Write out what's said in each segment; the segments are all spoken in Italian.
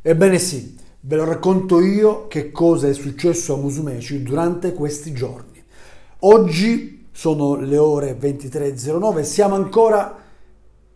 Ebbene sì, ve lo racconto io che cosa è successo a Musumeci durante questi giorni. Oggi sono le ore 23.09 siamo ancora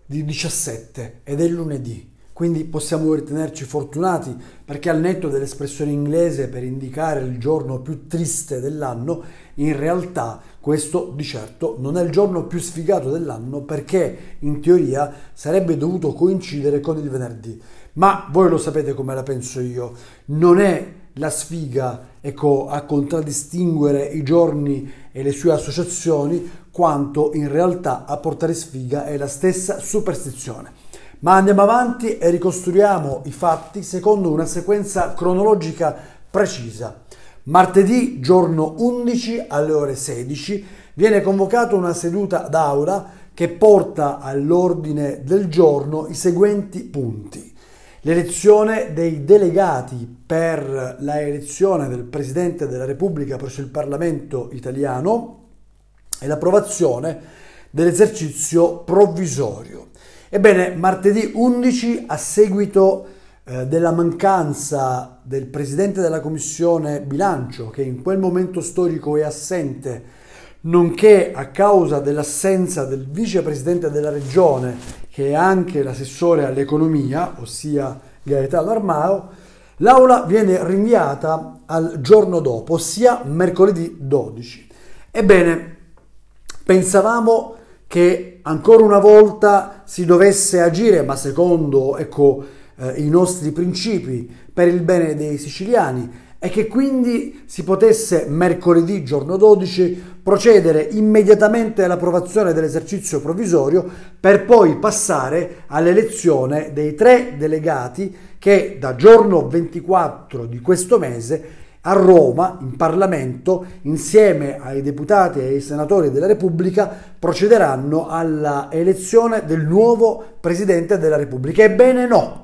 di 17 ed è lunedì, quindi possiamo ritenerci fortunati perché al netto dell'espressione inglese per indicare il giorno più triste dell'anno, in realtà questo di certo non è il giorno più sfigato dell'anno perché in teoria sarebbe dovuto coincidere con il venerdì. Ma voi lo sapete come la penso io, non è la sfiga ecco, a contraddistinguere i giorni e le sue associazioni, quanto in realtà a portare sfiga è la stessa superstizione. Ma andiamo avanti e ricostruiamo i fatti secondo una sequenza cronologica precisa. Martedì, giorno 11 alle ore 16, viene convocata una seduta d'aula che porta all'ordine del giorno i seguenti punti l'elezione dei delegati per la elezione del Presidente della Repubblica presso il Parlamento italiano e l'approvazione dell'esercizio provvisorio. Ebbene, martedì 11, a seguito eh, della mancanza del Presidente della Commissione Bilancio, che in quel momento storico è assente, nonché a causa dell'assenza del vicepresidente della regione, che è anche l'assessore all'economia, ossia Gaetano Armao, l'aula viene rinviata al giorno dopo, ossia mercoledì 12. Ebbene, pensavamo che ancora una volta si dovesse agire, ma secondo ecco, eh, i nostri principi, per il bene dei siciliani, e che quindi si potesse mercoledì giorno 12 procedere immediatamente all'approvazione dell'esercizio provvisorio per poi passare all'elezione dei tre delegati che da giorno 24 di questo mese a Roma, in Parlamento, insieme ai deputati e ai senatori della Repubblica, procederanno alla elezione del nuovo Presidente della Repubblica. Ebbene no,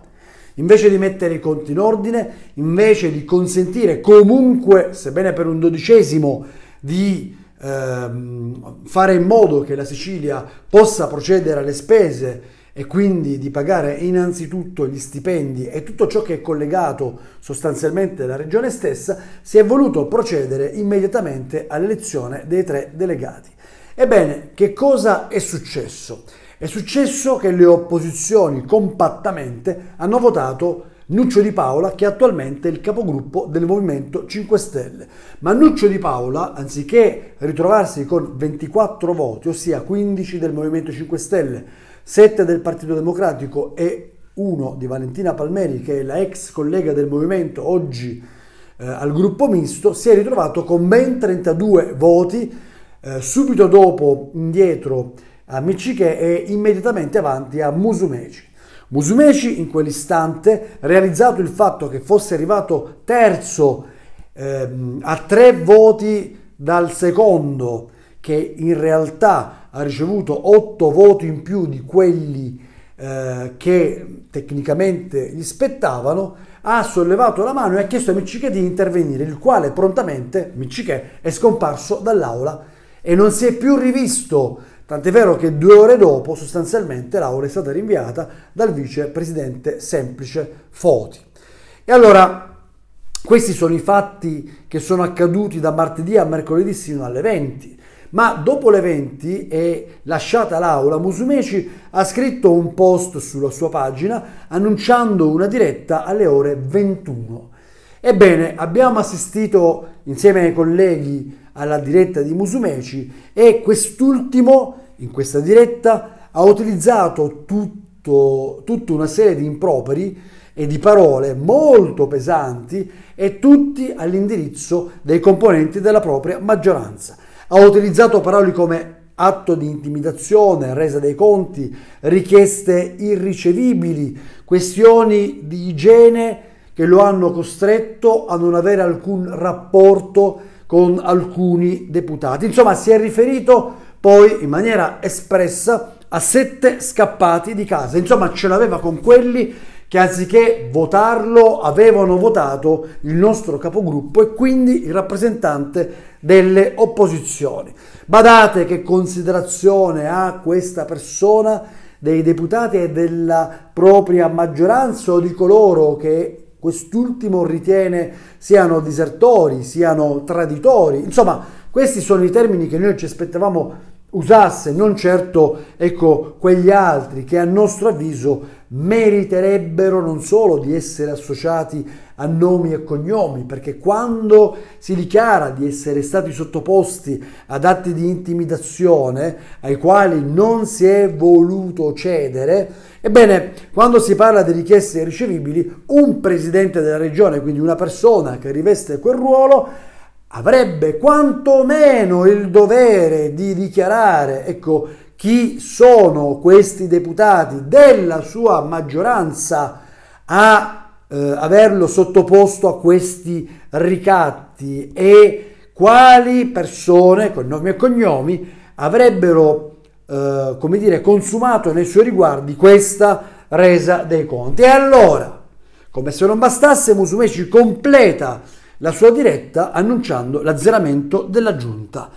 Invece di mettere i conti in ordine, invece di consentire comunque, sebbene per un dodicesimo, di ehm, fare in modo che la Sicilia possa procedere alle spese e quindi di pagare innanzitutto gli stipendi e tutto ciò che è collegato sostanzialmente alla regione stessa, si è voluto procedere immediatamente all'elezione dei tre delegati. Ebbene, che cosa è successo? È successo che le opposizioni compattamente hanno votato Nuccio Di Paola, che attualmente è il capogruppo del Movimento 5 Stelle. Ma Nuccio Di Paola, anziché ritrovarsi con 24 voti, ossia 15 del Movimento 5 Stelle, 7 del Partito Democratico e 1 di Valentina Palmeri, che è la ex collega del Movimento, oggi eh, al gruppo misto, si è ritrovato con ben 32 voti, eh, subito dopo indietro a Michiché e immediatamente avanti a Musumeci. Musumeci in quell'istante, realizzato il fatto che fosse arrivato terzo ehm, a tre voti dal secondo, che in realtà ha ricevuto otto voti in più di quelli eh, che tecnicamente gli spettavano, ha sollevato la mano e ha chiesto a Miccichè di intervenire, il quale prontamente, Miccichè, è scomparso dall'aula e non si è più rivisto Tant'è vero che due ore dopo sostanzialmente l'aula è stata rinviata dal vicepresidente semplice Foti. E allora questi sono i fatti che sono accaduti da martedì a mercoledì sino alle 20. Ma dopo le 20 e lasciata l'aula, Musumeci ha scritto un post sulla sua pagina annunciando una diretta alle ore 21. Ebbene, abbiamo assistito insieme ai colleghi alla diretta di Musumeci e quest'ultimo in questa diretta ha utilizzato tutto, tutta una serie di improperi e di parole molto pesanti e tutti all'indirizzo dei componenti della propria maggioranza. Ha utilizzato parole come atto di intimidazione, resa dei conti, richieste irricevibili, questioni di igiene che lo hanno costretto a non avere alcun rapporto con alcuni deputati. Insomma, si è riferito poi in maniera espressa a sette scappati di casa. Insomma, ce l'aveva con quelli che anziché votarlo avevano votato il nostro capogruppo e quindi il rappresentante delle opposizioni. Badate che considerazione ha questa persona dei deputati e della propria maggioranza o di coloro che quest'ultimo ritiene siano disertori, siano traditori. Insomma, questi sono i termini che noi ci aspettavamo usasse, non certo ecco, quegli altri che a nostro avviso meriterebbero non solo di essere associati a nomi e cognomi, perché quando si dichiara di essere stati sottoposti ad atti di intimidazione ai quali non si è voluto cedere, ebbene, quando si parla di richieste ricevibili, un presidente della regione, quindi una persona che riveste quel ruolo, avrebbe quantomeno il dovere di dichiarare, ecco, chi sono questi deputati della sua maggioranza a eh, averlo sottoposto a questi ricatti e quali persone con nomi e cognomi avrebbero eh, come dire consumato nei suoi riguardi questa resa dei conti. E allora, come se non bastasse, Musumeci completa la sua diretta annunciando l'azzeramento della giunta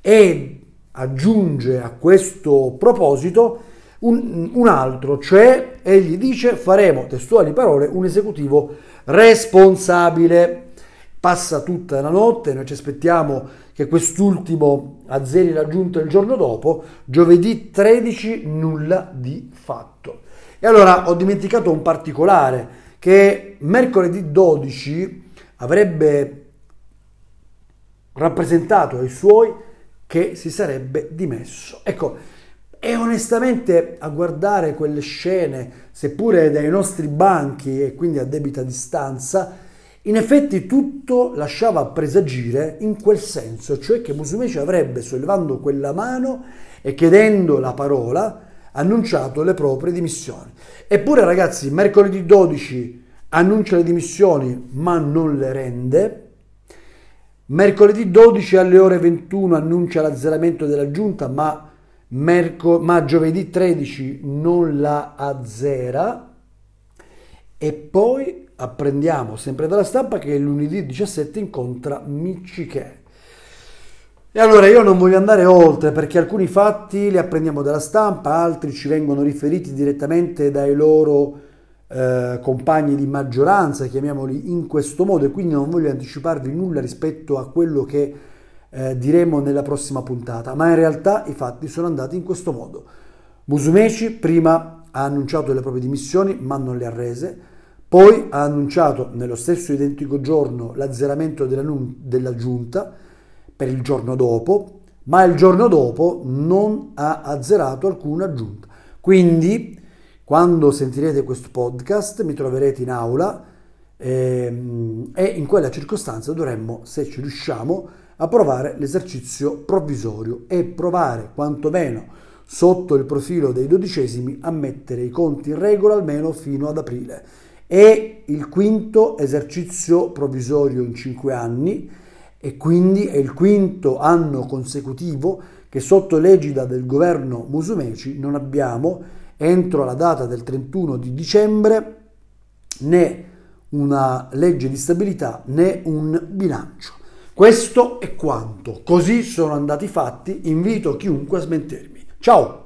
e aggiunge a questo proposito un, un, altro, cioè egli dice faremo, testuali parole, un esecutivo responsabile. Passa tutta la notte, noi ci aspettiamo che quest'ultimo azzeri la giunta il giorno dopo, giovedì 13 nulla di fatto. E allora ho dimenticato un particolare che mercoledì 12 avrebbe rappresentato ai suoi che si sarebbe dimesso. Ecco, e onestamente a guardare quelle scene, seppure dai nostri banchi e quindi a debita distanza, in effetti tutto lasciava presagire in quel senso, cioè che Musumeci avrebbe, sollevando quella mano e chiedendo la parola, annunciato le proprie dimissioni. Eppure ragazzi, mercoledì 12 annuncia le dimissioni ma non le rende. Mercoledì 12 alle ore 21 annuncia l'azzeramento della giunta ma, merco- ma giovedì 13 non la azzera. E poi apprendiamo sempre dalla stampa che lunedì 17 incontra Michiché. E allora io non voglio andare oltre perché alcuni fatti li apprendiamo dalla stampa, altri ci vengono riferiti direttamente dai loro eh, compagni di maggioranza, chiamiamoli in questo modo, e quindi non voglio anticiparvi nulla rispetto a quello che eh, diremo nella prossima puntata, ma in realtà i fatti sono andati in questo modo. Musumeci prima ha annunciato le proprie dimissioni, ma non le ha rese, poi ha annunciato nello stesso identico giorno l'azzeramento della, della giunta per il giorno dopo, ma il giorno dopo non ha azzerato alcuna giunta. Quindi quando sentirete questo podcast mi troverete in aula ehm, e in quella circostanza dovremmo, se ci riusciamo, approvare l'esercizio provvisorio e provare quantomeno sotto il profilo dei dodicesimi a mettere i conti in regola almeno fino ad aprile. È il quinto esercizio provvisorio in cinque anni e quindi è il quinto anno consecutivo che sotto l'egida del governo Musumeci non abbiamo entro la data del 31 di dicembre né una legge di stabilità né un bilancio. Questo è quanto. Così sono andati fatti. Invito chiunque a smentirmi. Ciao!